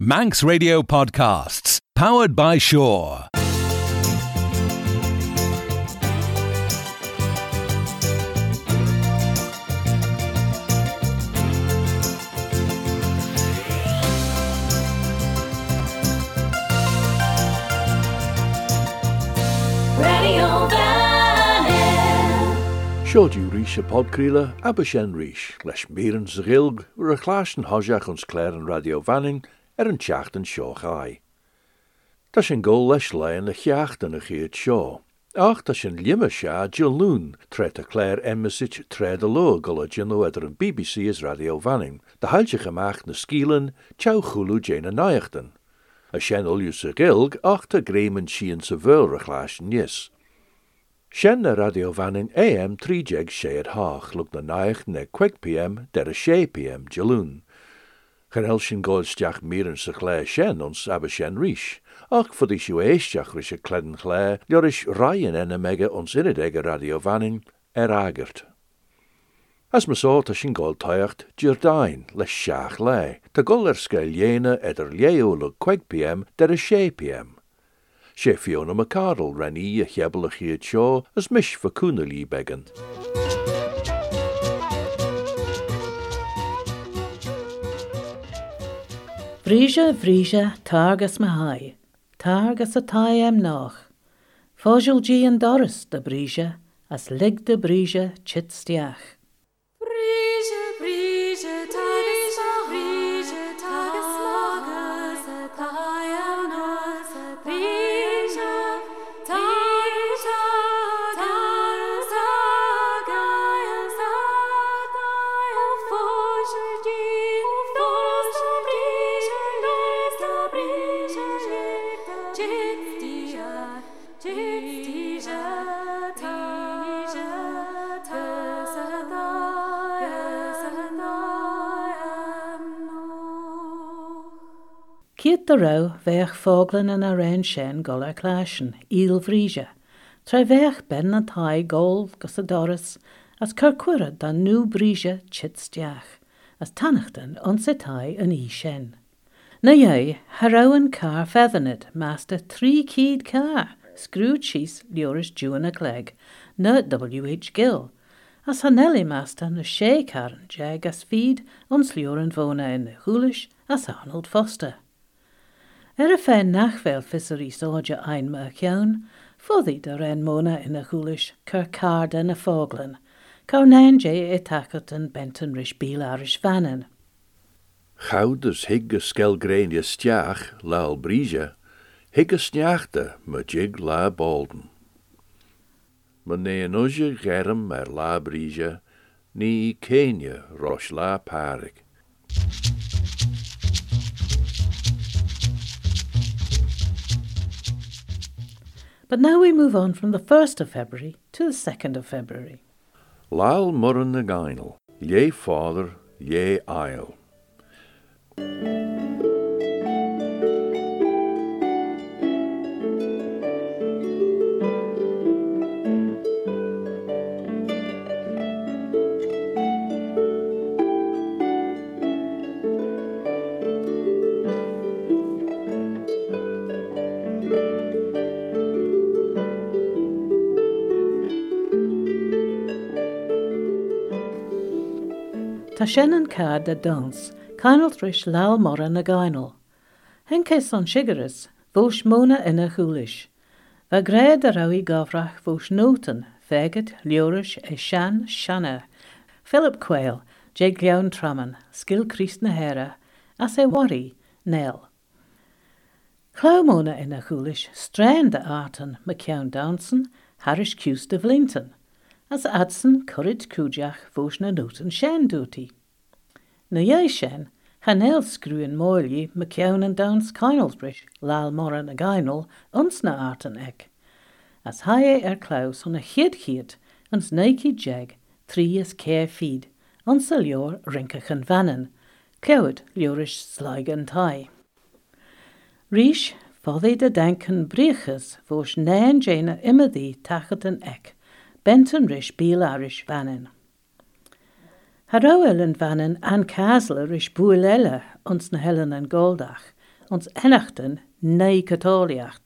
Manx Radio Podcasts, powered by Shore. Seo dú ríise podcríile a shen ríis, leis lesh sa ghilg, ru a chláis an hoiseach uns cléir an radio Vanning, ar an teachtain seo chaai. Tá sin ggó leis lein na cheachtain a chiad seo. Ach tá sin liime se Joún tre a léir emmesit tred a lo go idir an BBC is radio Vanning, de heilte gemacht na skílan teo choú déna naachtain. A sin olju sa gilg ach tá gréman sian sa bhil a chláis níos. Sin na radio Vanning AM tríjeag sé hách lug na naich na 6 pm der a 6 pm Jaloún. Chanhel sin gáilsteach míran sa chlé sin ons aber sin ríis, ach fod is siú éisteach ri se cledan chlé, leor is raien ena mege ons inide ag a radio ar agart. As sóta sin gáil taocht Jordain leis seach le, Tá gol ar scail léine idir léú le 6 pm der a 6 pm. sé fiona a Carl renní a chebal a chiad seo as mis faúna lí began. Bríse bhríse tágus me haid, tágus a taim nach. Fáisiúldí an doras de bríse as lig de bríse chitsteach. De ra bheith fáglan in a réin sin go le chláisian, íl bhríse, Tre bheith ben na taid ggóil gus a doras as chur cuire dan nú bríse chitsteach, as tanachtain an sa taid an í sin. Na dhé thráhan cá fehanid measta trí cíd cá, scrúd síos leoris dúana léig na WH Gill, as hanelli measta na sé caran jeag as feed an slioran bhóna in na thuúlis as Arnold Foster. Er a féin nachhfuil fisarí sóide einme a ceann, fodí de ren móna ina chuúlis chur card na fóglan, Cá néé i takeat an áris fanan. Gouders higge skelgrein je steach laal bríse, higge sneachta me la bolden. Me ne an oje germ er la bríse, ní céine ros la parig. But now we move on from the 1st of February to the 2nd of February. Lal murren na gainel, lé father, Yea ail. Tá sin an cad de dans, caiinal tris leal mar na gaiinal. Hencés an sigaras, bhós móna ina chuúlis. Bheit gréad a raí gáhrach bhós nótan, fegad, leoris é sean seanna. Philip Quail, J. Leon Traman, Skill Christ na Hera, as é warí, Nell. Chlómóna ina chuúlis, strain de átan me cean dansan, Harris Cuse de Vlinton. As adsan curid cúdeach fós na nótan sin dútaí. Na dhé sin, chanel scrúin móí me cean an dans Keinalsbridge láal mar an na gaiinal ons na átan ag. As ha é ar clás hon na chiad chiad ans néiki jeg trí is cé fiad, an sa leor rinkechan vanan, cead leoris slaig an tai. Ríis fodé de denken brichas fós néan déine imimedí tachat an ec, benton riis bíal áris bhanan. Har ráhfuiln bhanan an cála ris bu eile ons na hean an ggódach, ons enachtan né católiacht,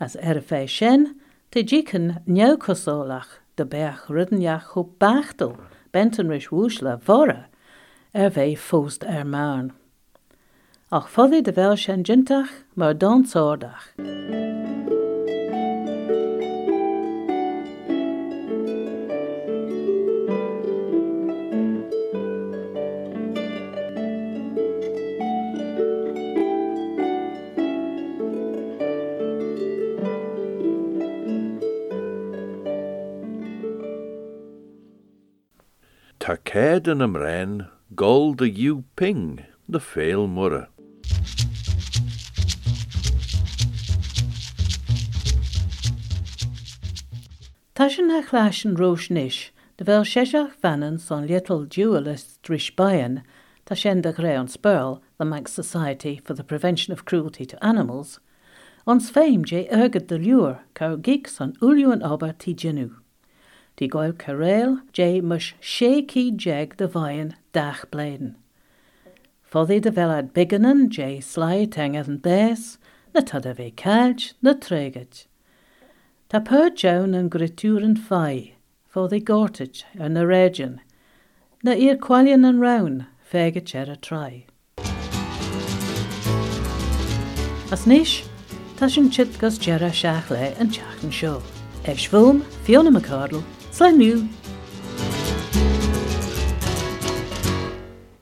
as er ar fé sin te ddícan neocosólach de beach rudenjaach go bachtel benton ris húsla vorre ar bheith fóst er ar máan. Ach fodí de bhil sin dintach mar dánsádach. Cédan am ren, gol de ewe ping, the fail murra. Tashin ha chlashin rosh nish, de vel sheshach vanan son little dualist drish bayan, tashenda greon spurl, the Manx Society for the Prevention of Cruelty to Animals, ons fame je erged de lure, kar geeks on uluan ober ti genu. Tí goil caréil dé mus sécí jeg de bhain dach bléden. Fodí de bhead biganan dé slai teangad an bés, na tad a bheith cailt na trégad. Tá pur Joan an gritúran fai, fód i gortid ar na réidirn, na ar quailian an ran féige ar a trai. As níis, tá sin chit gus dearra seach le an teachan seo. Eg bhúm fionna a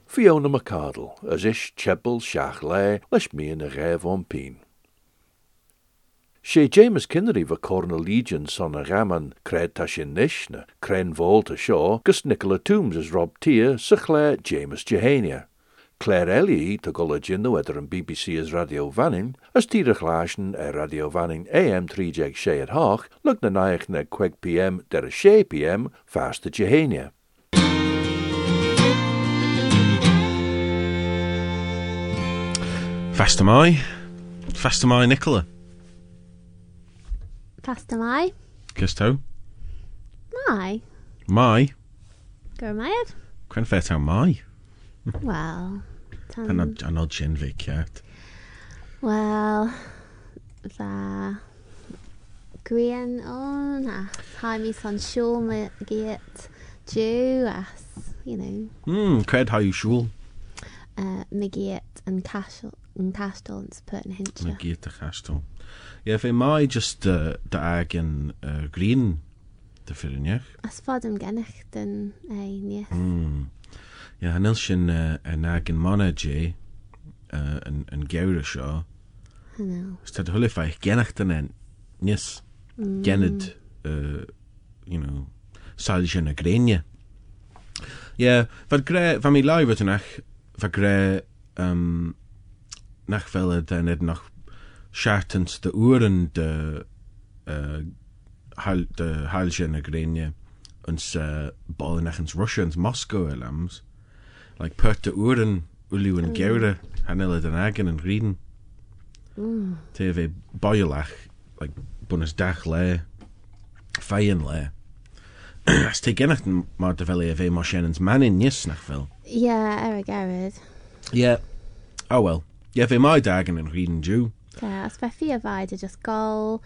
Fiona McCardle, as is chebel seach le leis míon a réh an James Kinnery va Cornel Legion son a raman cred ta sin nisna, cren seo, gus Nicola Toombs as Rob Tia, sa James Jehania. Claire Ellie in the weather and BBC is Radio Fannin, ys tîr y chlasion eh, Radio Fannin AM 36 at hoch, lyg na naich na 6 pm der y pm fast y Jehenia. Fast am I. Fast am I, Nicola. Fast am I. Kisto. My. My. Go my head. Crenfairtown, my. Wel, tan... Anod, anod Jin feiciad. Wel, dda. Gwian, o oh, na, tai mis on siwl me get Jew as, you know. Mm, cred how you siwl. Uh, get and yn cashel, yn castol yn sy'n yn hyncha. Mae gyd y if Ie, fe mae just uh, dy ag yn uh, green, dy ffyriniach. As fod am gennych dyn ei nes. Mm. Sy'n uh, yn ag. Uh, y sio. Hynny. Stad hwle ffaich genach dyn en. Gened. Uh, you know. Ie, fad gre, fa mi lai fod ynach, fa gre, um, nach siartans de uren de, uh, hal, de halsje y grenia, ons nach ons Russians Moscow elams, like pyrta uren uliw yn gewra haneled yn mm. agen yn rhydyn. Mm. Te fe boiolach, like, bwnes dach le, ffai yn le. As te gennych mor dyfelu e fe mor sienens manin nis nach fel. Ie, yeah, er y geryd. Ie. Yeah. Oh well. Ie, yeah, fe mae dagen yn rhydyn diw. Ie, as fe fi a fai dy just gol,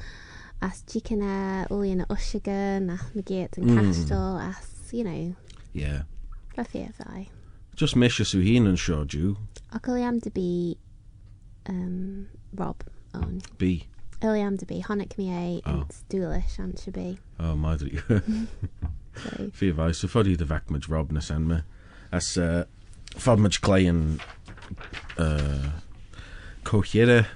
as chicken e, uli yn y usigan, as mi yn mm. castell, as, you know. Ie. Yeah. Fe fi a fai. Just Misha Suheenan showed you. I'll call him to be um, Rob on. B. Early am to be Honic Mie oh. and Doolish and should be. Oh, my dri. Fi fai, so for dy facmyd Rob nes en me. As uh, ffodmyd Clay and uh, cochire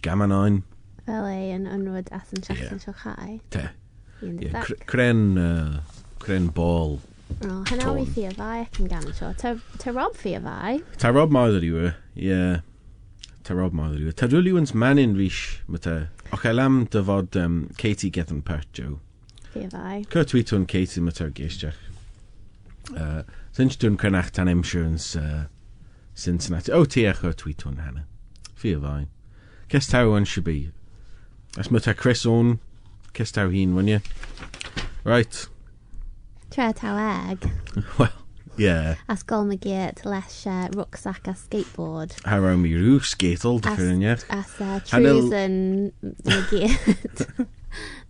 gamanoin. Fel ei yn ynwyd as yn siach yn siach Te. Cren, uh, cren bol. O, hynna wi Tôn. fi a fai ac yn gan sio. Ta Rob fi a fai. Ta rob madr i we, yeah. Ta rob i we. Ta manin ma ta... Och e lam dy fod um, Katie gethan pert, Joe. Fi a fai. Tweet o'n Katie ma ta'r geisdiach. Uh, Sy'n dwi'n cynach tan insurance uh, Cincinnati. O, ti eich o tweet o'n hana. Fi o fain. Ces taw o'n sibi. As ma ta Chris o'n, ces taw hi'n, wyn ye? Right. Tread our egg. Well, yeah. A skol me geart leis rucksack a skateboard. Har ra mi rú skatel de fyrnir. As uh, trúsan me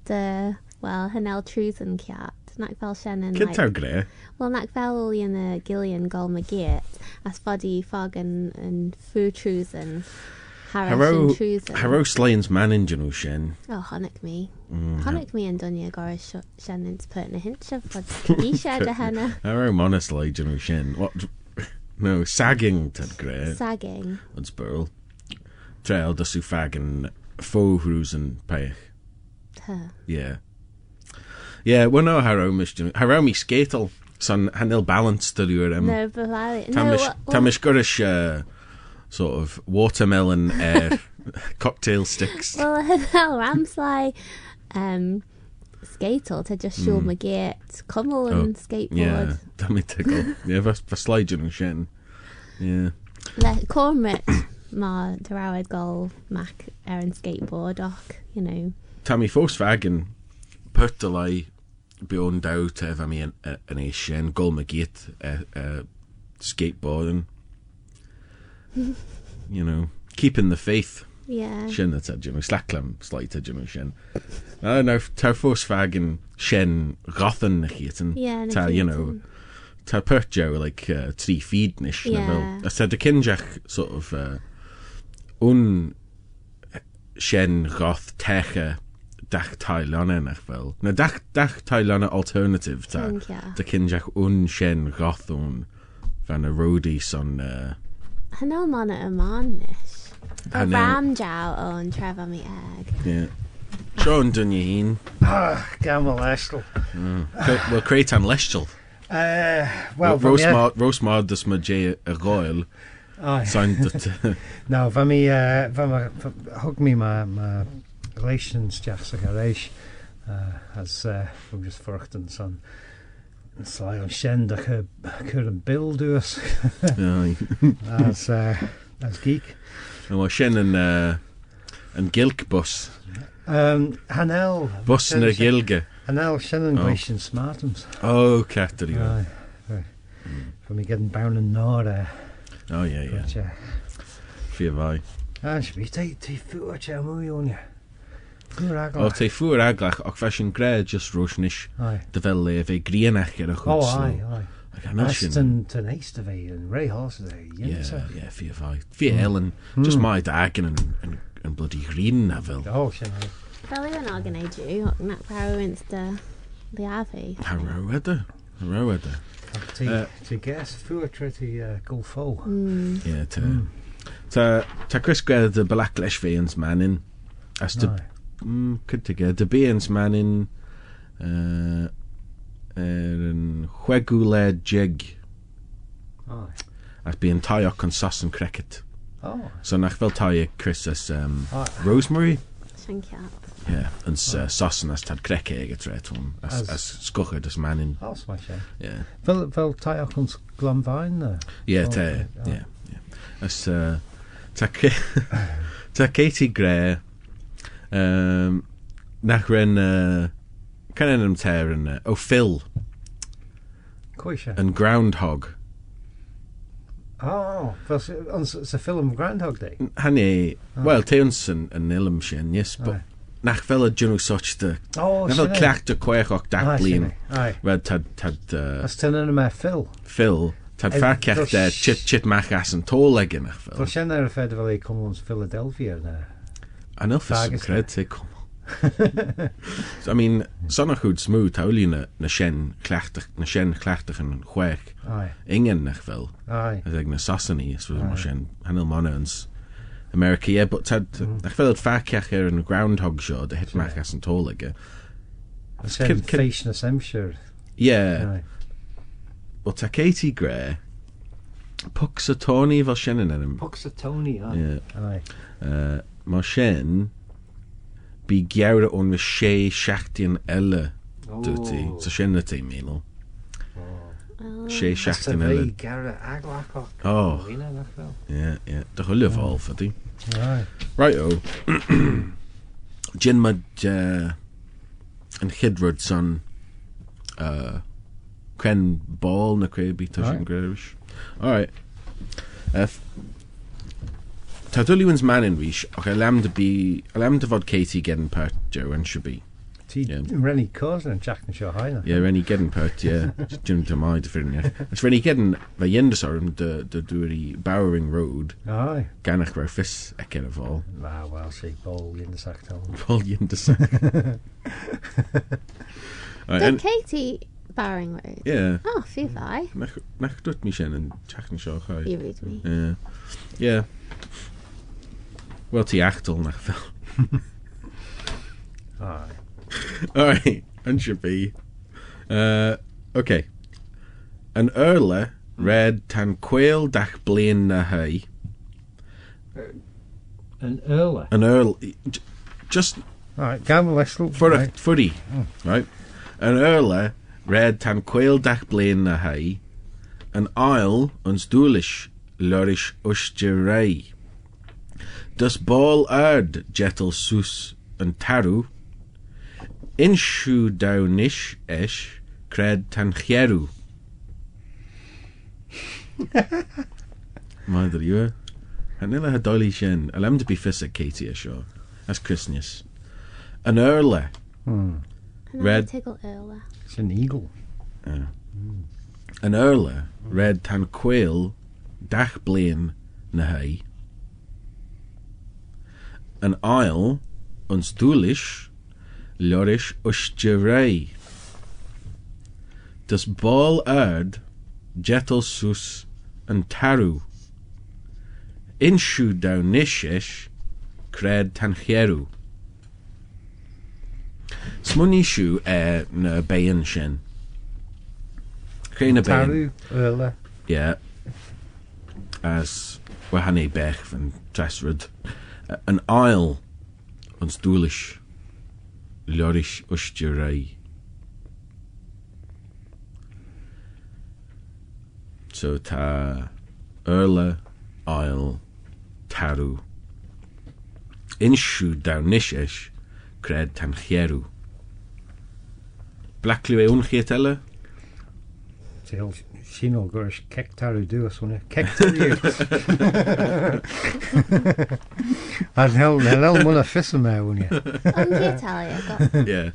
well, hanel trúsan ceart. Nac Shannon. Cyn taw Well, Wel, nac fel Ulian y Gillian gol me geart. As fodi fog yn, yn ffw. Harrow Harrow man in general Shen. Oh Honok me. Mm, me and Dunya Goris Shannon's putting a hint of Isha Dahana. Harrow Monoslay general Shen. What no sagging Ted Gray. Sagging. That's burl. Trail the dasu fagging fóhrúsan peich. Huh. Yeah. Yeah, well no Harrow Mishjan Harrow mi skatel Son, hanil balance to do him. No, but no, Tamish Gorish uh, sort of watermelon uh, cocktail sticks. Well, fel Ramsay um, skate o, to just siŵr mae come on yn skateboard. Yeah, da mi tegol. Ie, fe slaidio shit. Yeah, Ie. Le, Cormac mae dyrawed gol Mac Aaron skateboard Doc, you know. Ta mi put the lie beyond out ef am i yn eisiau, gol mae gyd skateboarding. You know, keeping the faith. Yeah. Shen at ydyn nhw, slaclam nhw shen. Uh, no, ta ffos fagen shen rothen na Yeah, na ta, you know, ta pertio like uh, tri feed nish na Yeah. ta dy cynjach sort of uh, un shen roth techa dach tailana nach fel. Na dach dach tailana alternative ta. Yeah. Dy cynjach un shen roth un van a roadie son uh, Hanno mana amanish. Ramjow on Trevor me egg. Yeah. Sean Dunyahin. Ah, Gamal hmm. Eshtel. Well, create Craitan Leshtel. Eh, well, Rosmar das Majay Royal. Sound that. No, for me, eh, hug me my my, relations, Jeff Sagaresh, eh, as forked and son. Så jag kände att jag kunde bilda oss. Alltså, det gick. Jag var kände en, en gilkboss. Um, han bus Bossen är gilge. Han är kände en grishin smartums. Oh, kattel, ja. För mig getting bound and nara. Oh, ja, ja. Fyra vai. Ja, vi tar ju fyra tjär on ja. Voer O, te ffwyr aglach, och fashion gre, just roshnish. Aye. Dy fel le fe grianach ar y chwyd. Oh, aye, aye. Ac anna That's sin. ten, ten east of it, and Ray Horse of it, Yeah, yeah. yeah, fia fai. Fia Ellen. Just my dagen yn, yn, yn bloody green na fel. Oh, shit. Fel yw yn organ ei diw, nac praw yns dy liafu. Harrow edda. Harrow edda. To, Uh, to guess, voer try to uh, go. Ta, ta Chris Gwedd dy black lesh fe yns manin. As. mm, take a beens man in uh, er, en chwegwle jig Oh. Ac bu'n taio consas and cricket. Oh. So nach fel taio Chris as um, oh. Rosemary. Sy'n cap. Yeah, yn uh, and as tad crece ag y tre as, as, as sgwchyd, as manin. Oh, smash, yeah. yeah. Fel, fel tai ac yn? Yeah, te, oh, yeah, yeah. As, uh, ta, ta Katie Gray, um, nach ren, uh, ter yn, uh, oh, Phil, yn Groundhog. Oh, fel sy- ons it's a film Groundhog Day. Hanny, Oh. well, te yn, yn ilm sin, yes, but Aye. nach fel dy, Oh, na fel sinne. clach dy chwech och Aye, daglin, sinne. Aye. red tad, tad, uh, That's ten in my Phil. Phil, tad Eh, farcach dos- de chit chit mach as yn tol ag nach Fel fel. Shen er fed fel ei kom ons Philadelphia there. I know for some cred so, I mean, son sanna goed smooth houlie na, na sien chlechtig, na sien chlechtig yn chwech. Ai. Ingen nach fel. Ai. Ydych na sasani, os fydd mo sien hanel mona yn America, ie, but tad, mm. nach fel ffacach ar er yn Groundhog Show, dy hit mach as yn tolig. Ysgen ffeis na semsiwr. Ie. Wel, ta Katie Gray, Puxatoni fel sien yn enw. Puxatoni, o. Ie. Ai. Yeah. Aye. Uh, ma shen, bi giawr o'n fy she siachtian elle, dwti. So shen na te meddwl. Oh. Oh. Yeah, yeah. De for die. Aye. Right oh. Jin mud uh, and Hidrod son uh Cren ball na craby tá sin Alright. greiris. Alright. F. Tá dulúins man in rís ach lem lem de fod Katie gedan part Jo an sibí. Tí renní cos an Jack na seo haine? Ié renní gedan part Jim de mai de firne. Is renní gedan bheit dhéanasm de de dúirí Bowering Road ganach ra fis a ce a bháil. Lá bhil sé bó in de sactá. Bá in de sac. Katie Bowering Road. Yeah. Oh, fi ddau. Nach dwt mi sian yn Jack na seo chai. I read me. Yeah. Yeah. Wel ti achtel nach fel. Ai. Alright, and should be. Uh, okay. An earle red tan quail dach blain na hay. An earle. An earl, j- just Ai, gamble lesl. for a footy, right? An earle red tan quail dach blain na hay. An isle ons doelish lurish usgerai. Dus ball ard jetel sus an taru. Inshu downish esh cred tan chieru. Maidir you. Han illa ha doili sin, a lem to be fissa Katie a seo. As Christmas. An earle, Hmm. Red. It's an eagle. an earle, red tan quail, dach blain na. An isle, ons doelish, lorish usgerai. Dus ball ard, jetel sus, an taru. Inshu downishish, cred tan chieru. Smunny siw e na bayan sin. Cre na bayan. Taru. Yeah. As wahanne bech van Tresrud. An isle ons doelish. Lorish usgerai. So ta Erle, Isle, Taru. Inshu downishish. Cred tan chieru. Blacklu e unchietelle? Til sin ó gur kek taru duas húnna kek taru. An hel hel muna fissa me húnne. On the Italia got yeah.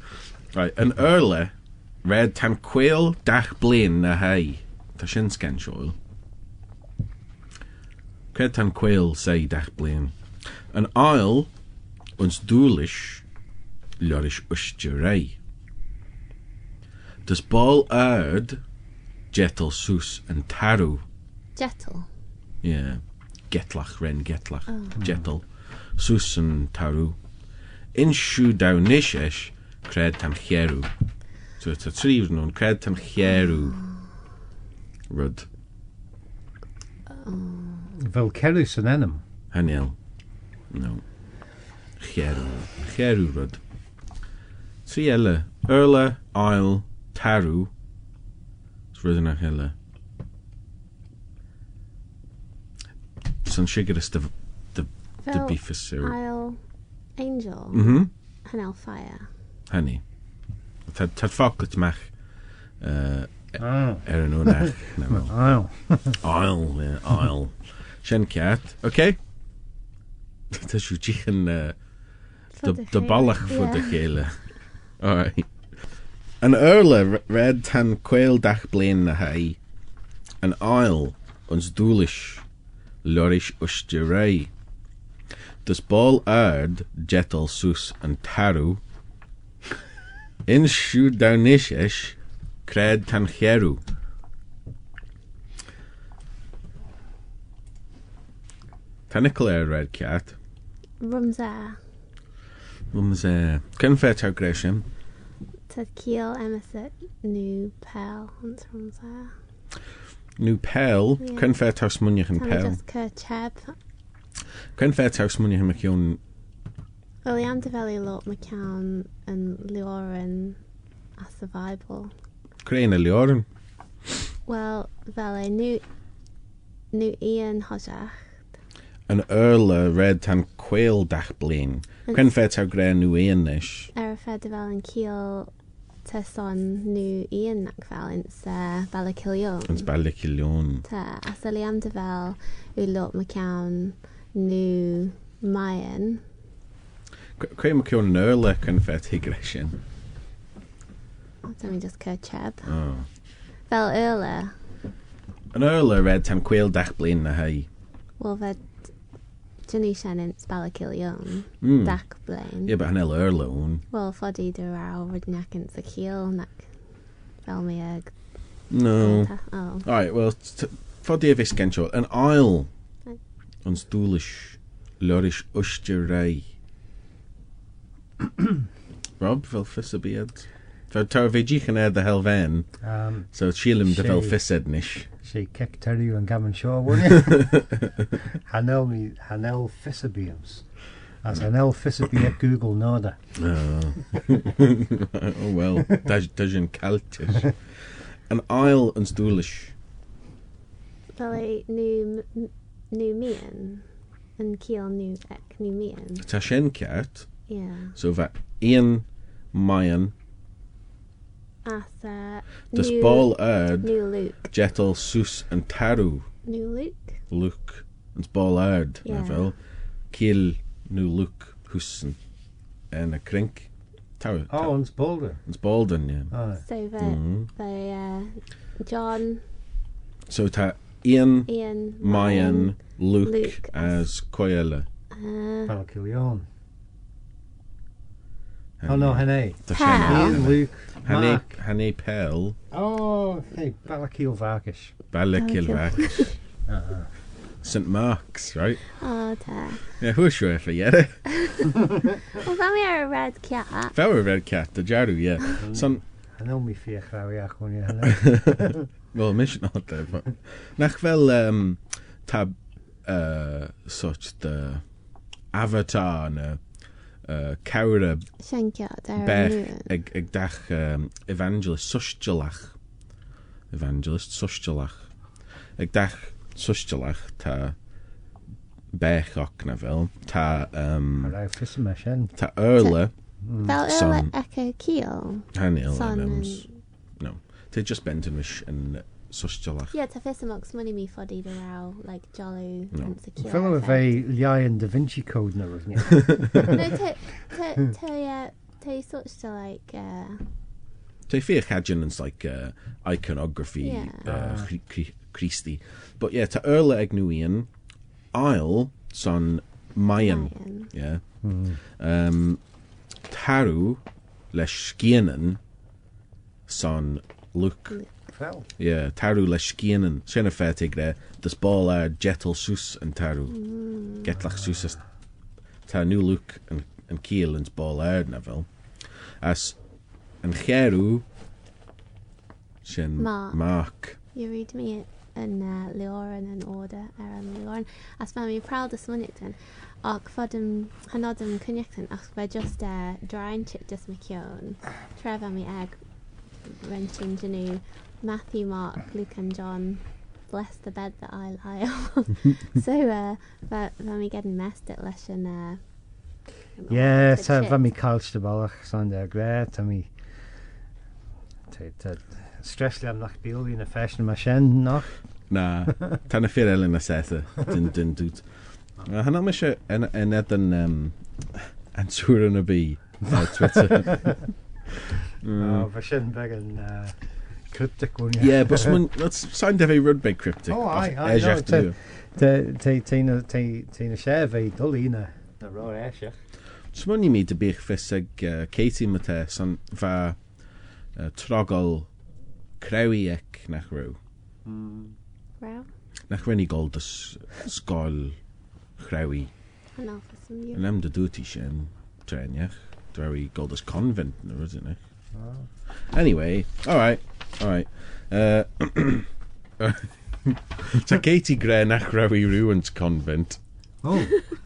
Right, an earle red tan quail dach blain na hay. Ta sin scan sioil. Cred tan quail say dach blain. An isle ons doelish lorish usgerai. Dus ball ard jetel sus and taru. Jettle. Yeah. Getlach ren getlach. Jetel. Sus and taru. In siw daw nishesh, cred tan chieru. So it's a trif nhw'n cred tan chieru. Rud. Vel keru san enam. Haniel. No. Chieru. Chieru rud. Tri elle. Erle, ail, taru. Yna helle. Dy dy Fel bifus yw. Isle Angel. Mhm. Hanel Fire. Hynny. Tad tad ffoclet mach uh, Ah. er yn hwnna. Ail. Ail, ail. Sien ciat. Okay. Ta siw chich yn uh, dy, dy balach fod y geile. An earle r- red tan quail dach blain na hai. An ail ons doelish. Lorish usgerai. Dus ball ard jetel sus an taru. In siw downishish. Cred tan er red cat. Rumza. Uh, cyn fe Tad cil emisett new pel, ond rhwng sa. New pel? Yeah. Cyn fe taws mwyniach yn pel? Tam just cyrcheb. Cyn fe taws mwyniach yn mycion? Wel, i am dyfelu lot mycion yn liorin as y Bible. Creu'n y liorin? Wel, fel e, nhw, nhw i yn hosiach. Yn red tan quail dach blin. Cyn fe taw greu nhw i yn nes? Er y fel yn cil te son nhw i yn ac fel yn se uh, bel y cilion. Yn bel cilion. Te, a syli am dy fel yw lot mae cawn nhw maen. Cwe mae cawn nhw le confet i gresion? Dyma just cyrcheb. Oh. Fel yrla. Yn yrla red tam cwyl dach blin na hei. Wel, fed dyn sian ins Balakilion. Mm. Dac blaen. Ie, ba hanel yrle o'n. Wel, ffodi dy raw rydyn ac ins y cil nac fel mi ag. No. Oh. Alright, wel, fod i efis gen sio. Yn ail, yn stwlish, lorish rai. Rob, fel ffys y byd. Tá tar bhédíchan de helvén um, so sílim de bhil fiid níis. sé cetarú an gaman seo Hanel Hanel fisabíams. As Hanel el at Google náda. Oh, oh well, tá sin caltis. An aisle an stúlis. Tá é nu mían an cíal nu ec nu mían. Tá sin ceart? Yeah. So bheit Ian, Mayan. Atha... Does new, bol ard... New Luke. Jetal Sus and Taru. New Luke. Luke. And bol ard, yeah. na fel. Cil New Luke Hwsyn. Yn a crinc. Taru. Oh, yn Spaldon. Yn Spaldon, ie. Yeah. So fe, mm -hmm. uh, John... So ta Ian, Ian Mayan, Luke, Luke as Coyella. Uh, Falcilion. Oh no, hynny. Ian, Luke, Hanny, Mark. Pell, Oh, hey, Balakil Vargas. Bala Bala Kilvac, ah. St Mark's, right? O, te. Yeah, who's sure if I get it? Wel, fel mi ar y red cat. Fel y red cat, y jarw, ie. Mm. Son, Yn o'n mi ffiach rawi ac o'n i hynny. well, mis yn oed e. but- Nach fel um, tab, uh, sort the avatar na Kaure Eg eg dach evangelist sustjalach. Evangelist sustjalach. Eg dach sustjalach ta bech och na ta ehm um, ta örle Fel örle ek kio. Han Adams. No. They just bent him and susteach. Ie, tá fes amach muí mí fodí ará le jaú Fel a bheith da Vinci Code na rah. Tá suchte le Tá fé hajin ans like uh, iconography yeah. Uh, Christi. But yeah, tá erle ag nuíon ail Mayan. Yeah. Hmm. Um, tarú le skienen son Luke. Luke. Fel Yeah, Taru Leskienen. Sian fertig there. This ball are Jetel Sus and Taru. Mm. Getlach Sus is Ta nu Luke and, and Kiel and ball are Neville. As and Mark. Mark. You read me yn uh, Leoran yn order ar Leoran. As mae mi prawd ys mwynigdyn. Ac fod yn hanod yn. Ac fe just uh, draen chip dys mi cion. Tref am i eg wrenching dyn Matthew, Mark, Luke and John, bless the bed that I lie on. so, uh, fe, fe mi gen mest at leis yn... Uh, Ie, ta, fe mi cael stabalach, sa'n da gre, ta mi... Stress le am nach bil i'n y ffesion yma sien, noch? Na, tan y ffyr elin asetha, dyn dyn dwt. A hynna mae eisiau yn ened yn... Um, yn sŵr yn y bi, Twitter. Mm. Fe sy'n beg yn... Uh, Cryptic one, yeah. Yeah, but someone, that's sound of a rugby cryptic. Oh, I, I know. you have to do. Ti'n y sef ei dwl i na. Na ro'r eisiau. Someone i bych ffysig uh, Katie Mates yn fa uh, trogol crewi ec nach rhyw. Mm. Rhyw? Nach rwy'n i gold ys sgol crewi. Yn alfa sy'n yw. Yn am dy dŵt i sy'n treniach. Dwi'n gold ys convent, nid ydyn ni. Anyway, alright. Right, Uh, Ta Katie Grenach Rowy Ruins Convent. Oh.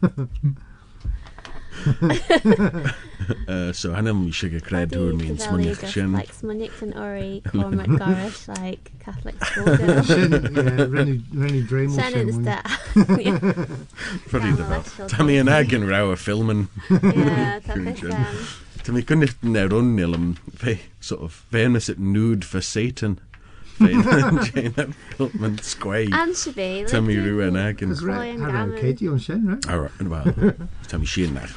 uh, so hannah mi sugar cred hwyr mi'n smyniach sin like smyniach yn ori Cormac Gorish like Catholic school sin rennu dream o sin sin da Fyrdd i dda Tam i yn ag yn raw a ffilm Ie, ta peth Tá mí gunne na fé sort of famous at nude for Satan. Jane Piltman Squay. Anshabe. Tá mí agin. Brian har Gammon. Katie on sin, right? All right, well, tá mí sin nach.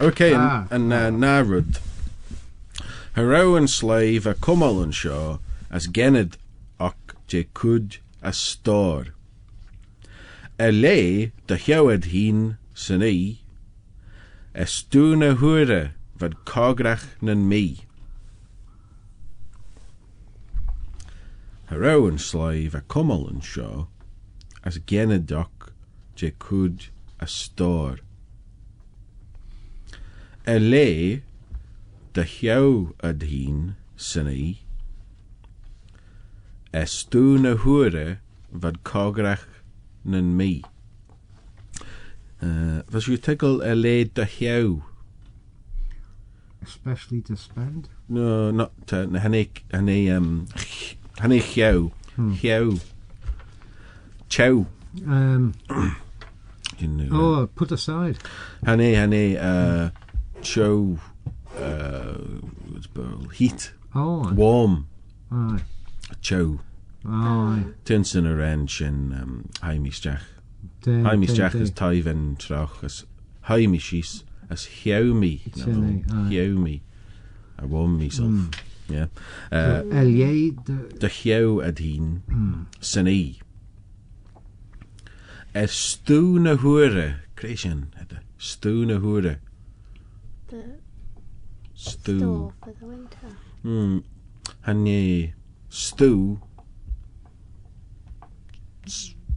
Okay, Ah. an uh, nárud. Hará an sléh a cumal an seo as gennad ach dé cud a stór. A lé de chead hín san í, es dú ny huire cograch na'n mi. Haro yn sloiv a cumol yn sio, as gen doc je cwd a stor. E le, dy hiaw ad hun sy'n ei, e stŵn y hwyre fod cograch nyn mi. Fas yw tegol a le de chew? Especially to spend. No, not uh, na hynny, hynny, um, hynny chew. Chew. Chew. Um, You know, oh, put aside. Hynny, hynny, uh, chew, uh, heat, Oh, warm, aye. chew. Aye. Tinsin a ren sin um, haimisteach. Haimisteach is taiven trach as haimishis as heumi. Sinny, aye. Heumi. A myself. Yeah. Uh, Elie, de... de hew a dyn Mm. sy'n i. E stw na hwyre. Creisian. Stw na hwyre. The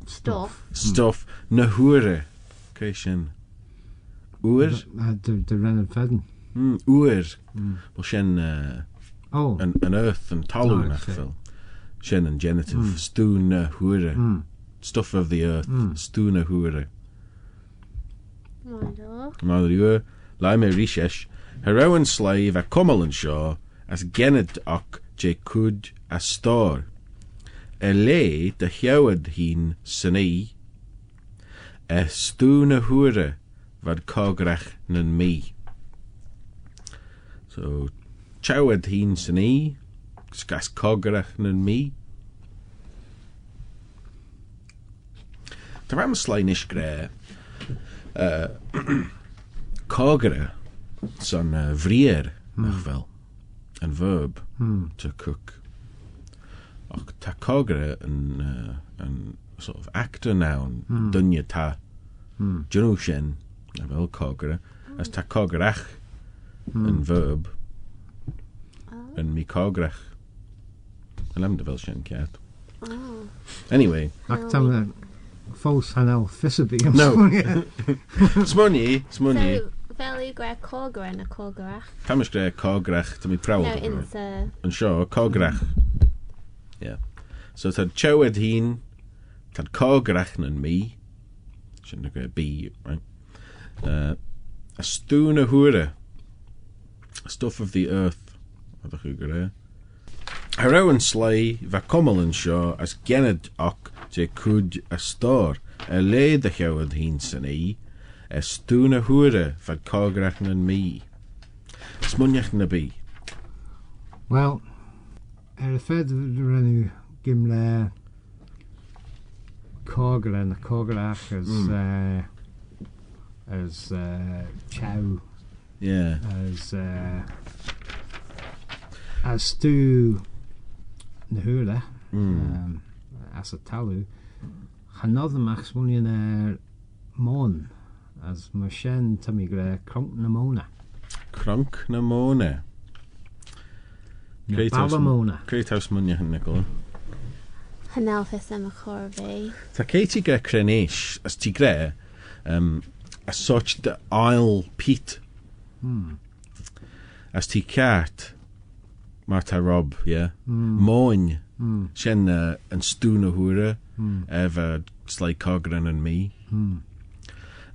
Stw. store for the winter. Hmm. Hanny. Stw. Stuff. Stuff. Na hwyre. Creisian. Oer. De, de Renan Fedden. Hmm. Oer. Mm. Wel sien... Uh, Oh. an, an earth and talw Oh, nach okay. fel. Sien an genitive. Mm. Stw na hwyre. Mm. Stuff of the earth. Mm. Stw na hwyre. Mind off. Mother you lai me rishesh. Heroin slave a cumal an seo as gennet och je cud y le dy llewyd hi'n syni, e stŵn y hwyre fod cograch nyn mi. So, chawyd hi'n syni, sgas cograch nyn mi. Dy ram slainish gre, uh, cogra, son uh, vrier, mm. fel, yn verb, mm. to cook och ta cogra yn, uh, yn sort of actor noun, mm. dynia ta, mm. dyn nhw sy'n, a fel cogra, as ta cograch mm. yn hmm. verb, ah. yn mi cograch. Yn am dy fel sy'n ciad. Ah. Anyway. Ac tam y ffos hanel ffysabu am no. smwni. smwni, fel yw gre cogra yn y cograch? Pam ys gre cograch, tam i prawd? No, yn sio, cograch. Mm. Yeah. So tad chawed hín, tad cograch nan mi, sy'n na gre bi, right? Uh, a stŵn y hwyre, stuff of the earth, ydych chi gre. Haraw yn slai, fa comel as gened och, je cwd a stor, a le dy chawed hín sy'n i, a stŵn y hwyre, bi. Wel, ar a fed rennn gim le cogel en a as mm. uh, as uh, chow yeah as uh, as stew, na hula mm. um, as a talu chanodd max mwyn ar môn as mae sien tymi gre na mona cronc na mona Creators, Bawb am hwnna. Creators mwyn hyn y gwn. Hynelfus am y corfi. Ta cei gre creneis, as ti gre, um, as such the aisle pit. Mm. As ti cat, mae ta rob, ie. Yeah? Mm. Moyn, mm. sien uh, yn stŵn o hwyra, mm. efo slai cogran yn mi. Mm.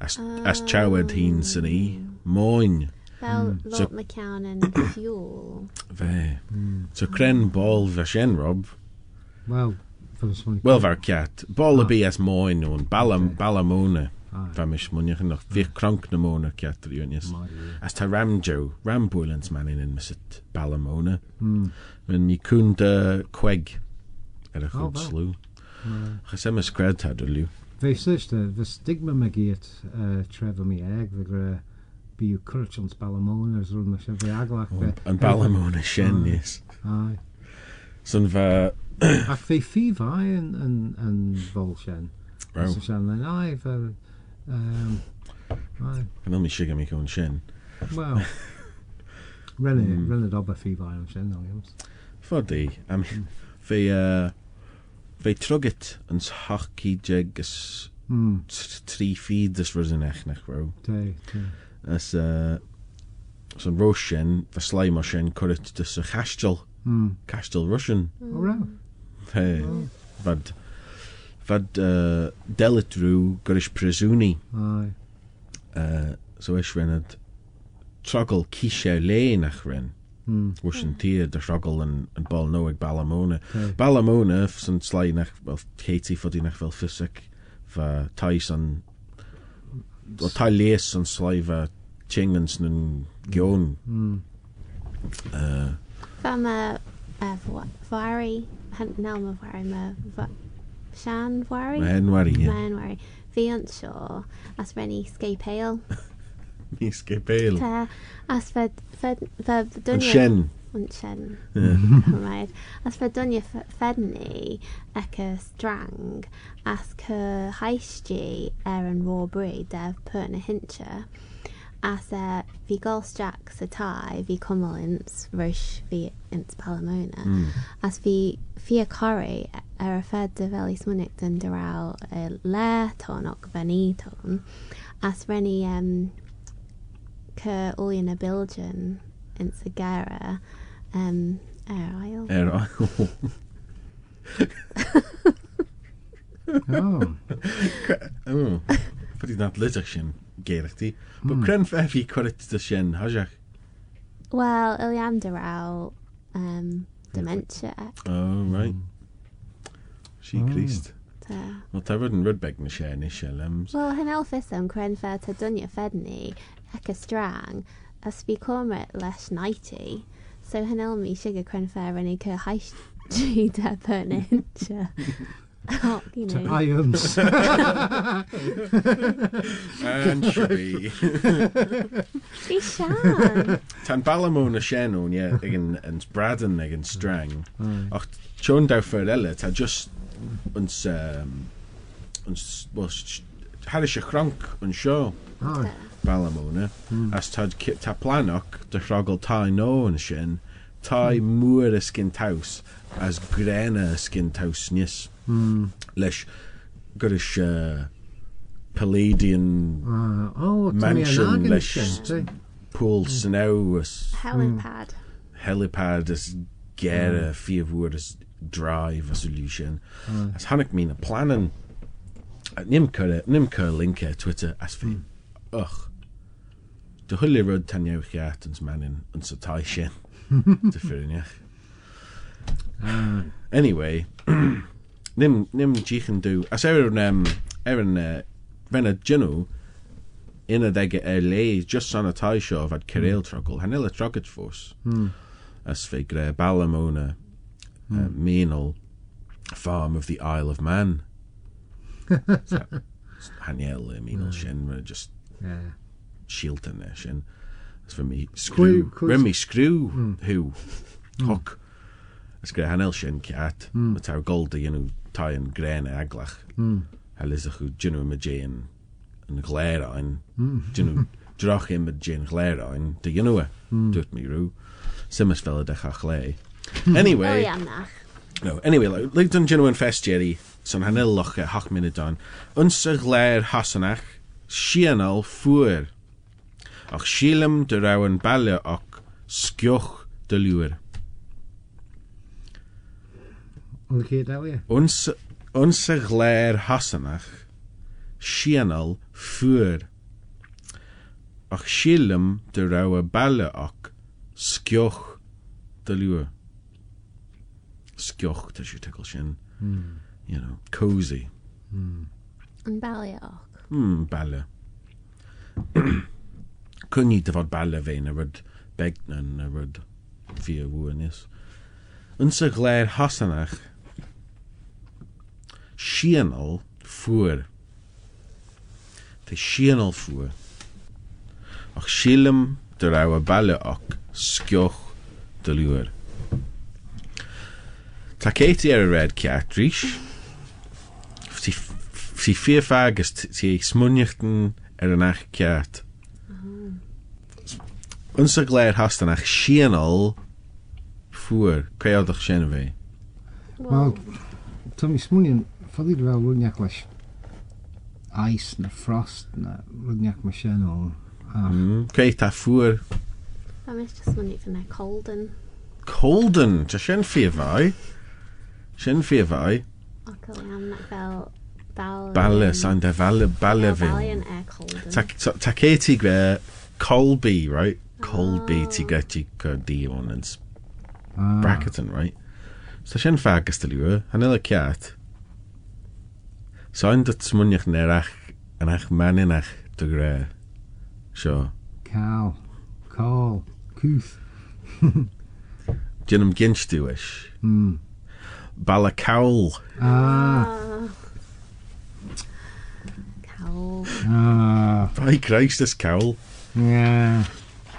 As, um. as chawed hi'n sy'n ni, moyn. Fel So- Lord McCown yn fuel. fe. Mm. So cren bol fa shen Rob, Wel, wel fa'r cat, bol y bi as Moin o'n, balam, balamona, Ah, Fa mis mwynhach yn o'ch fi cronc na. As ta ram jow, ram bwylans man in yn mysit balamona. Mm. Men mi cwn da cweg er a Oh, slw. Chas em ysgred ta dy liw. Fe syst, fy stigma me giet uh, trefo mi eg, fe gra bíú curtils Ballamón ar rún me se bhí aglaach be. An Ballamón sinníos. San bheit Ach fé fihá an bhil sin. sin le á fel An mí si mí chun sin. Well rinne rinne doba fihá an sin áams. Fodí am fé fé trugit an hochí jegus. Mm. Tri feed is was in echt nach bro. As... Uh, son ro sien, fa slaim o sien cwrt dys y chastel. Mm. Castel Russian. O, raw. Fe... Fad... Fad uh, delit rw gyrish presuni. Ai. Uh, so eis renad trogl cisio le nach ren. Mm. Wrs yn tir dy trogl yn, yn bol noeg Balamona. te. Balamona, sy'n slai nach, wel, Katie ffodi nach fel ffysig, fa tais atá léas an sláimh tingens na gceón Tá me bhharí ná a bhhair me seanhairí Henhairí hí an seo as brenn scépéal. Ní scépéal fe, fe, Yn dynia... sien. Yn sien. Ie. Right. As fe dynia ffedni ec y strang, as cy haisgi er yn raw bri def pwyn y hincha, as e fi gols jack sy tai, fi cwmol ins, rwys fi ins Palamona. Mm. As fi fi a cori er y fed dy fel i smwnig dyn dyraw y le ton o'ch fyny ton. As renni um, cy olion y bilgen in Sagara, um, Air Isle. Air Isle. oh. oh. Fyddi nad lydig sy'n. But hmm. cren fefi cwrit dy sy'n? Well, i am um, dementia. Oh, right. Si mm. Well, Wel, ta fod yn rydbeg na Well, eisiau lems. Wel, hyn elfus am cren fe ta dynia ffedni strang. Ys fi córa leis naiti, so hanelmi siga cren fer yn ei cyrhaith tri da pyrnin. Oh, you. To irons. and Shabby. Fi sian. Tan balamwn y sienwn, ie, ag yn braden ag yn strang. Mm. Och, Sion daw ffyrela, ta just um, yn um, yn well, Parish y Cronc yn sio. Oh. Mm. as tad, ta taplanok de rhagol tai nó an sin, tai mm. a as gréna a scintaus nis. Mm. Uh, Palladian uh, oh, mansion lish, pool snow as helipad. Hmm. Helipad as gera mm. fiavúr as drive a solution. As hannig mín a planan nim nim linke Twitter as fi. Mm. Ugh do thuile rud tanneamh ceart ans manin an satá sin de furineach. Anyway, nim nim ddíchan dú as ar an ar an bhena in a aige ar lé just on san atá seo bheit hmm. ceréal trocail, han ile trogad fós hmm. as fé gré ballamóna méal hmm. farm of the Isle of Man. Hanel mí sin just. Yeah. Shilton, uh, Shen. As for me, Screw, screw, cwrs. Remy screw, who, hook. As gre Hanel Shen cat, mm. ta'r golda, you know, tai yn gren aglach. Mm. Halis ych jynu ma jyn yn glerain. Jynu, drach im ma jyn glerain. Dy ynu e, dwt mi rw. Simas fel chle. Oh, Anyway, no, anyway, like, like dyn jynu yn fest Jerry, son hanel loch e hoch munud don. Uns y gler hasanach, sianol ffwyr. Och sielem dy raw yn balio och sgioch dy liwyr. Ond chi dawi? Uns, uns y gler hasanach, sianol ffwyr. Och sielem dy raw y balio och sgioch dy liwyr. Sgioch, dy siw tegol sin. You know, cozy. Yn balio och. Hmm, balle. Kun niet wat balle ween, er wordt begnen, er wordt vier woorden is. Onze gleid hassanach. Schienel voer. De schienel voer. Ach schilem de rauwe balle ook skjoch de luur. Taketi er red cat rish. Si vier fagus si smunnichten er een ach cat. Onze gleid hassanach schienel voer. Kweodag shenwe. Wel, Tommy Smunion, foddi fel rwyniach leis ice na frost na ta voer. I'm just money for their Colden. Colden, vai. Ac o'n am that fel... Bal... Balle, san de balle Colden. Ta, ta, ta Katie gwe Colby, right? Colby ti gati go di on and Ah, Bracketon, right? So shen fagus de luwe, hanela kiat. So ein dat smunjach nerach an ach maninach de gre. Sure. Cal, Call, Cooth. Jinum ginstuish. Mm. Bala cowl. Ah, Ah. Cowl. ah, By Christ, this cowl. yeah.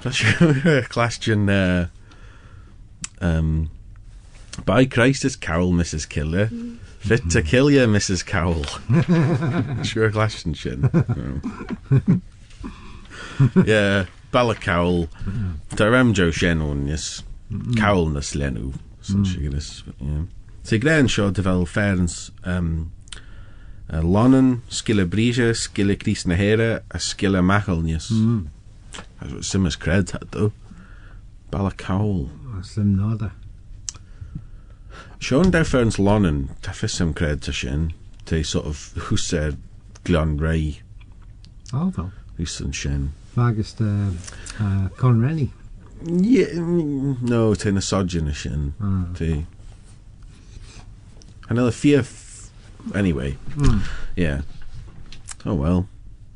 That's your question. Uh, um, by Christ, this cowl, Mrs. Killer. Fit to kill you, Mrs. Cowl. sure, question shin. yeah, Bala cowl. Darem Joe Shen on yes. Cowl na slenu. So she get this. Yeah. So Glenn Shaw develop fairness. Um, uh, Lonnen, skille brige, skille Chris na here, a skille machelnius. Mm. That's what Simmer's cred had though. Balakowal. Oh, Sim Nada. Sean Defern's Lonan, Tiffis Sim cred to Shin, to sort of who said Glen Ray. Aldo. Who's Shin. Magus uh, uh, Conrenny. Yeah, no, to misogynist Shin. Oh. To another fear. F- anyway, mm. yeah. Oh well.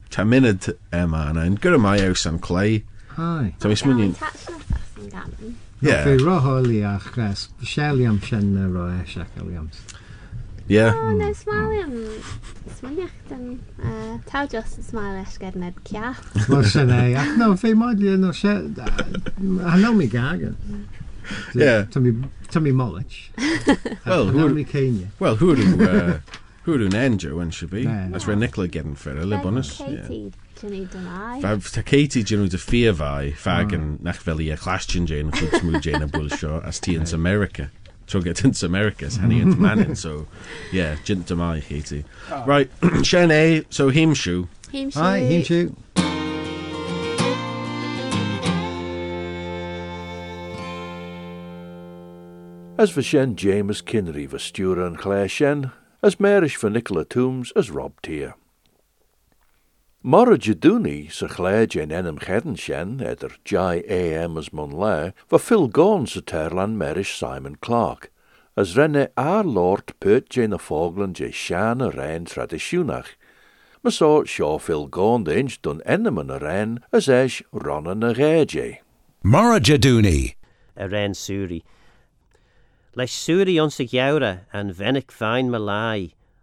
Ta munud Emma yna, yn gyrra mai ews am clay. Hai. Ta mis mwyn... Ie. Fe roholi a chres, sieli am sienna roi a siac Williams. Ie. O, no, smile am... Smyniach dyn... Taw dros smile eich gerned cia. Wel, sienna, ac no, fe moed lian o sied... Hanol mi gagan. Ie. Tommy Molich. Wel, hwyr... Hanol mi ceinia. Wel, hwyr. Hwyr yn enjo yn si fi. That's where Nicola gedyn ffyr, le bonus. Fab ta Katie Jenny, to fear ffia fag mm. and nach fel i a clastion jyn, ffwyd smw jyn a bwylsio, as tea in America. To get into America, as and Manning. So, yeah, jyn dy mai, Katie. Ah. Right, Shen so him shoe. Hi, him shoe. As for Shen James Kinry, Vestura and Claire Shen, as Marish for Nicola Toombs as Rob Tier. Mora Jaduni sa Claire Jane Enam Chedden Shen eder Jai A.M. as Monlair for Phil Gorn sa Terlan Marish Simon Clark, as renne our Lord Pert Jane a Fogland je Shan a Rein traditionach. Ma so Shaw Phil Gorn de inch dun Enam an a Rein as esh Ronan a Reje. Mara Jaduni. a ren suri. leis suúí ansa geabhra an bhennic féin me lái,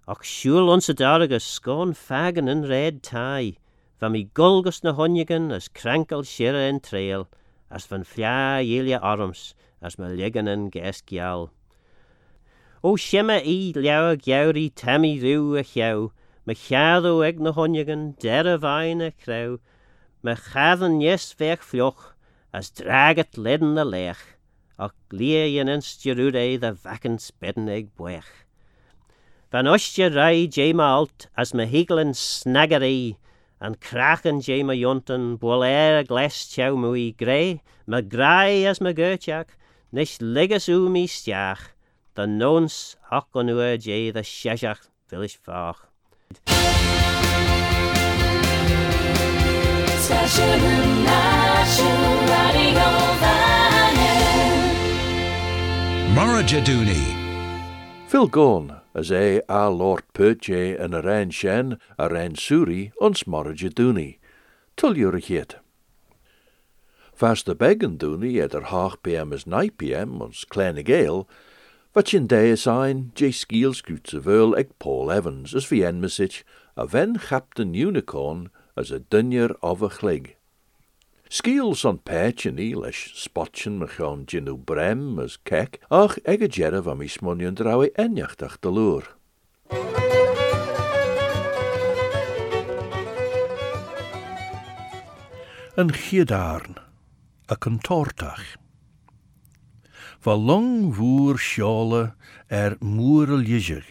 ach siúil ansa daragus scón fegan an réad tai, Bha mí golgus na honnegan as crankal siire an tréal, as fan fleá dhéile orms as me ligan an gceas geall. ó siime í leabha geirí tamí riú a cheú, me cheadú ag na honnegan dear a bhaine crew, me chaadan yes féh flioch as dragat leden na leich. ach léhéanaan stiúréid a bhecan speden ag buich. Van oiste ra déimealt as me hielen snagarí an krachan déma jonten bol éir a gles temuí gré me grá as me goteach nes legasú mí steach den nós ach an nua dé a séach viis fách. Station National Radio Mara Jaduni. Phil Gorn, as é a Lord Perche en a rein shen, a rein suri, ons morrige duni. Tullure het. Fast de beggen at half pm as 9 pm, ons kleine gale, wat zijn, J. Skiels grutse veul eg Paul Evans, as vi en a ven Captain Unicorn, as a dunjer of a chlig. Skiels on pechen i leis spotchen me gaan ginu brem as kek, ach eg a jerre van mi smonion drawe enjachtach de loer. Een giedaarn, a kantortach. Van lang voer sjale er moerel jizig.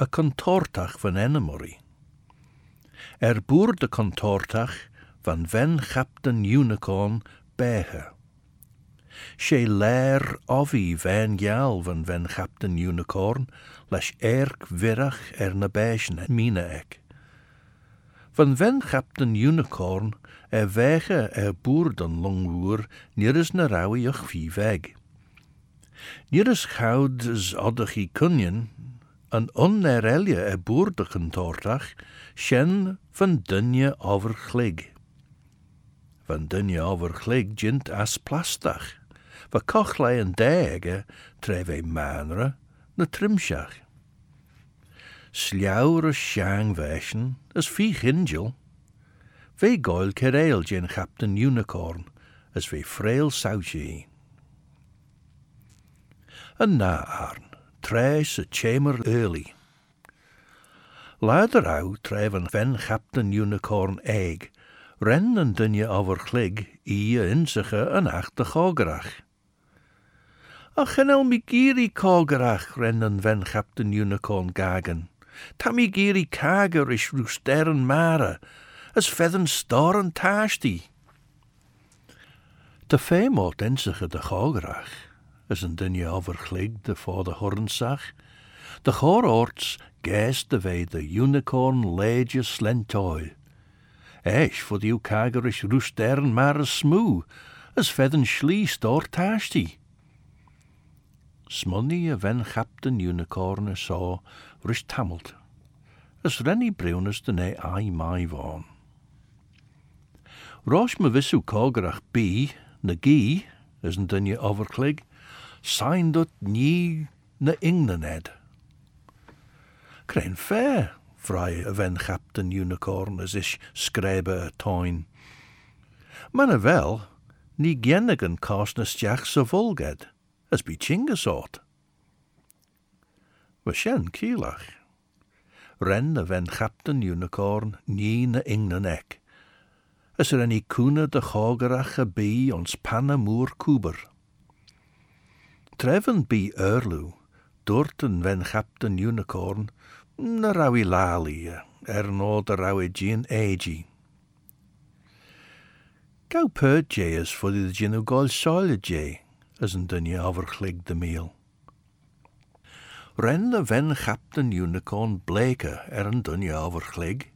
A kantortach van enemory. Er boer de kantortach van ven captain unicorn behe. She leer ovi ven jal van ven captain unicorn, les erk virach er na mine ek. Van ven captain unicorn er wege er boer dan longwoer, nier is na raui och vie weg. Nier is goud is oddachi kunjen, een onerelje er boer de kantortach, shen van dunje overglig. Van dunje overglig gint as plastach. Va kochlei en dege treve manre na trimsach. Sljauwre sjang wäschen, as vie hingel. Ve goil kereil gin captain unicorn, as ve frail sautje. Een naarn, tres a chamber early. Later au treven ven captain unicorn egg, ren en dunje over glig, ie inzige en achter gogerach. Ach en el mi giri kogerach rennen ven captain unicorn gagen. Ta mi giri kager is roesteren mare, as feathen storen taasti. De feemot ensige de gogerach, as een dunje overglig de voor de hornsach. De choroorts geest de wei de unicorn leidje slentoil. Eich voor die kager is roesteren mare smoe, as feathen schlie stor taasti. Smonny a ven captain unicorn saw rus tammelt. As renny brunes de ne ai mai. Rosh me vissu kogerach bi, na gi, as een dunje overklig, sein dot nie na ingnened. Krein fair, a ven captain unicorn as is skrebe a toin. Man wel, nie gennigen kostnes jach so as be chingesort. We shen kielach. Ren a captain unicorn nie na ek. As er any koene de chogerach a ons panne moer kuber. Treven bi erlu, dorten ven captain unicorn, na rawi lali er nod a rawi gin eigi. Gau pyrd je as fyddi dy gin o gol solid je, as yn dynia overchlig dy meal. Ren y fen chapten unicorn bleka er yn dynia overchlig,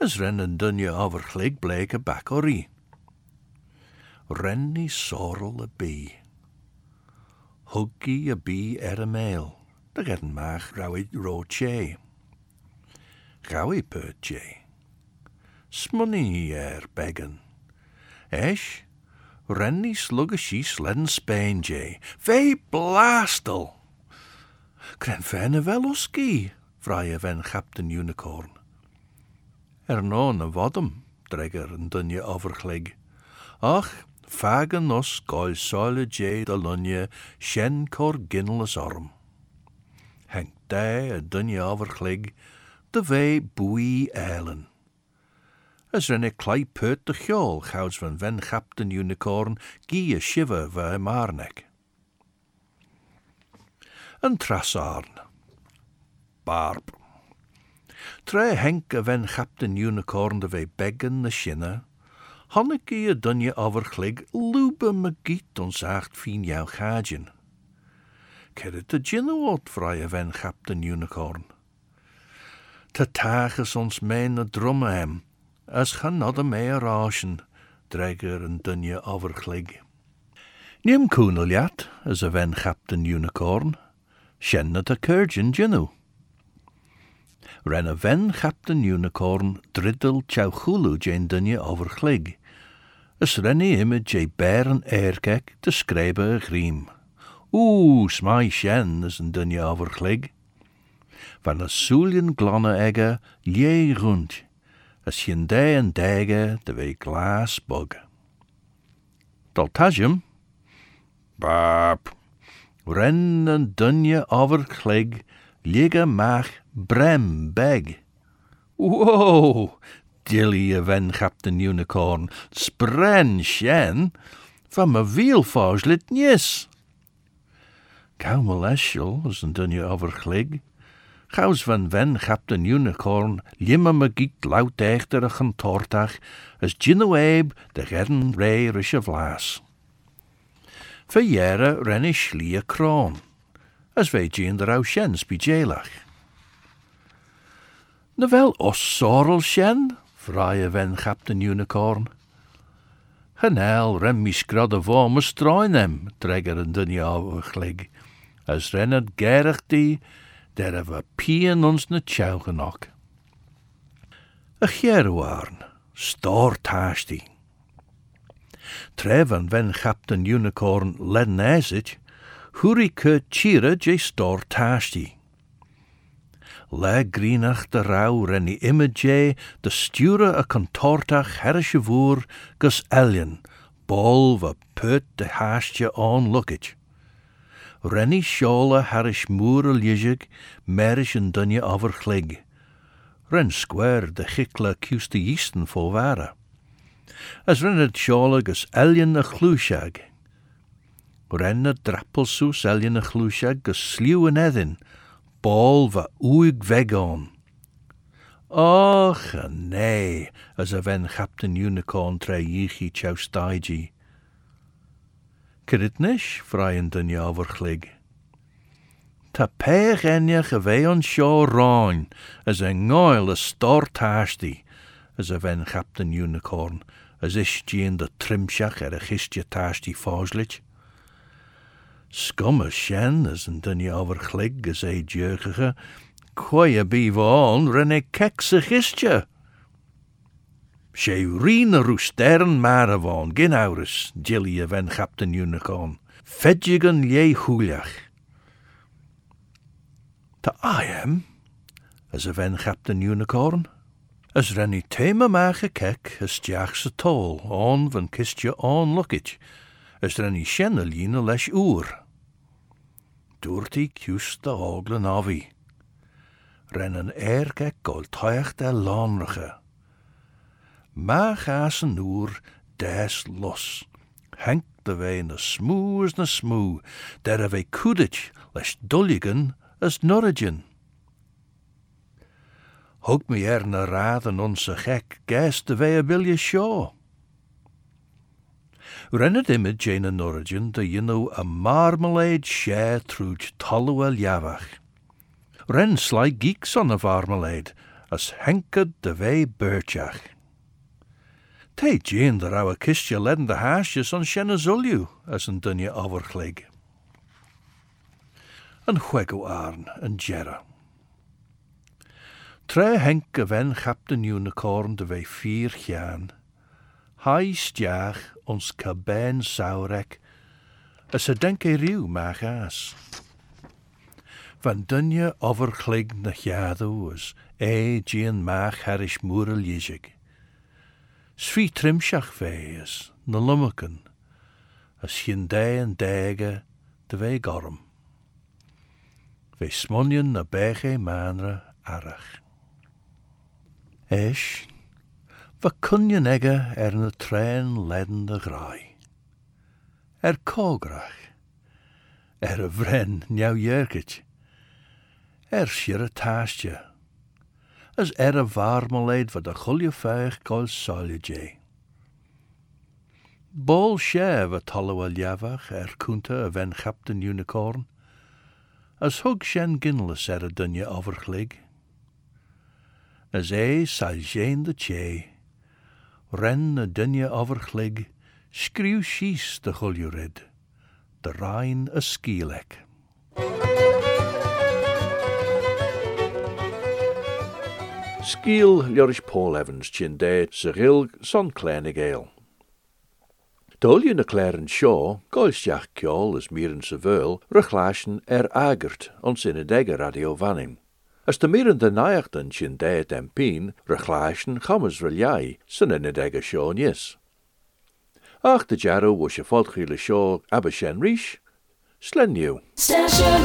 as ren yn dynia overchlig bleka bac o ri. Ren ni sorl y bi. Hwgi y bi er y mael. De getten maag rawi roche. Gawi per jay. Smoney er beggen. Esh, Rennie slugge she sledden Spain jay. Ve blastel! Kren fenne veloski, vrije ven captain unicorn. Er no na wadem, dregger een dunje overglig. Ach, fagen nos goil soile jay de lunje, shen cor ginnles arm. Dij a dunje overglig, de vee boei eilen. As rinne klei put de gouds van ven captain unicorn gie shiver va marnek. Een trasarn. Barb. Tre henk a ven captain unicorn de ve beggen na shinne. Hanneke a dunje overglig lube me giet ons acht fin jou gajen. Kerrit de ginnewoord vrije ven captain unicorn. Te tages ons mijn na dromme hem, as gaan nodde mee raasjen, dreiger een dunje overglig. Niem koeneljat, as a ven captain unicorn, shen na a curgin ginu. Ren a ven Captain Unicorn driddel chauchulu jane dunje over glig. Is rennie image jay beren airkek te schrijven griem. Oeh, smai shen is een dunje over glig. Van a soelien glonne egge, lie rund. As jen day en dage de we glas bug. Daltajum, Barp. Ren en dunje over glig, ligge mach brem beg. Wow, ven Captain Unicorn, spren shen, van me wielfauge lit nis. Gauw molestial, as een dunje over glig. Gauws van ven Captain Unicorn, limme me giek lout echter a gentortach, as Abe de gerden rei rische vlaas. Verjere renne schlie kroon, as wij gien der au shen spijelach. Na wel os sorrel shen, vrije ven Captain Unicorn. Genel rem mi skradde voor hem, tregger een dunje overglig, as Renard geregty der of 'n peen ons na chou genok. 'n Gerwarn, stort haasty. Trevan ven Captain Unicorn lednazich, hurike chira je stort haasty. Le greenach de rauw en die image de sture a contortach herische voer gus alien, bol va put de haastje on lukkage. Rennie Shola harish moere lijig, merish en dunje overglig. Ren square de chikla kuste yisten voor ware. As rennet Shola gus eljen a chlushag. Renne drappelsoes eljen a chlushag gus sluw en edin, bol va uig vegon. Och, nee, as a ven Captain Unicorn tre yichi chaustaigi. Cyrrit nish, fraien dyn overglig. Ta pech enja gewei on sio roin, as a ngoil a haasti, as a ven Captain Unicorn, as is gien de trimshach er a chistje taasti foslich. Skumme shen, as een dyn overglig, as e jeugige, koeie bivon, renne keks a chistje. Sé rústern mar a bháin gin áras dilí a bhain chaptainúnaáin, feidir an lé thuúleach. Tá am as a bhain chaptainúnaáin, as rennie téma meige kek as deach sa tól an van kistje aanlukit, as rennie sinnne líne leis oer. Dúirtaí cús de áglan ahí. Renn an airce gáil taicht a lánracha. Maar gasen noer des los. Henk de wei na smoe as na smoe, der a wei kudich, les dulligen as norrigen. Hook me er na raden onze gek, gijs de wei a bilje shaw. Rennet imme jane norrigen de you a marmalade share truj tolluel javach. Ren sly geeks on a marmalade, as henked de wei birchach. Te Jane de rauwe kistje ledden de haasjes on shenne zulju, as dunje overglig. Een huego arn, een jerra. Tre henke ven Captain Unicorn de wei vier gaan. Hai stjaag ons kabijn saurek, as a denke rieuw mag aas. Van dunje overglig na jado as e gien maag jizig. Svi trimshach vees, na as shin day en de gorm. Ve smonjen na bege manre arach. Va kunjen egge er na trein ledden de graai. Er kograch, er a er shir a as er a varmeleid wat a chulje feich kol solje. Bol shev a tollewel javach er kunta a ven Captain Unicorn, as hug shen ginlis er a dunje overglig. As e sal de che, ren a dunje overglig, skriw shies de red, de rein a skielek. Skiel Ljoris Paul Evans chin de sa rilg son kleine gael. Dolje na claren Shaw, goilsteach ceol is mieren sa veul, rechlaschen er agert, ons in radio vanning. As de mieren de naachtan chin de den pien, rechlaschen chamas riljai, san in nis. Ach de jarro was je volkriele Shaw abashen rish, slenniu. Station